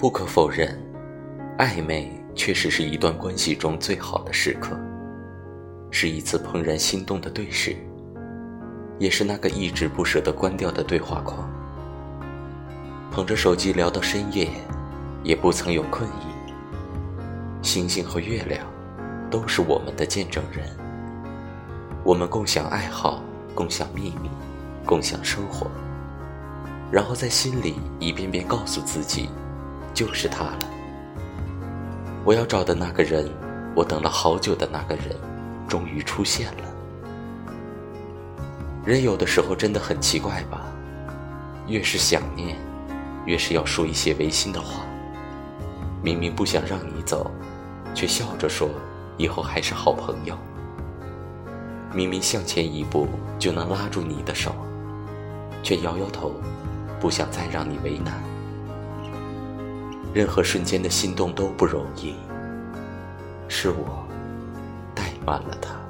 不可否认，暧昧确实是一段关系中最好的时刻，是一次怦然心动的对视，也是那个一直不舍得关掉的对话框。捧着手机聊到深夜，也不曾有困意。星星和月亮，都是我们的见证人。我们共享爱好，共享秘密，共享生活。然后在心里一遍遍告诉自己，就是他了。我要找的那个人，我等了好久的那个人，终于出现了。人有的时候真的很奇怪吧？越是想念。越是要说一些违心的话，明明不想让你走，却笑着说以后还是好朋友。明明向前一步就能拉住你的手，却摇摇头，不想再让你为难。任何瞬间的心动都不容易，是我怠慢了他。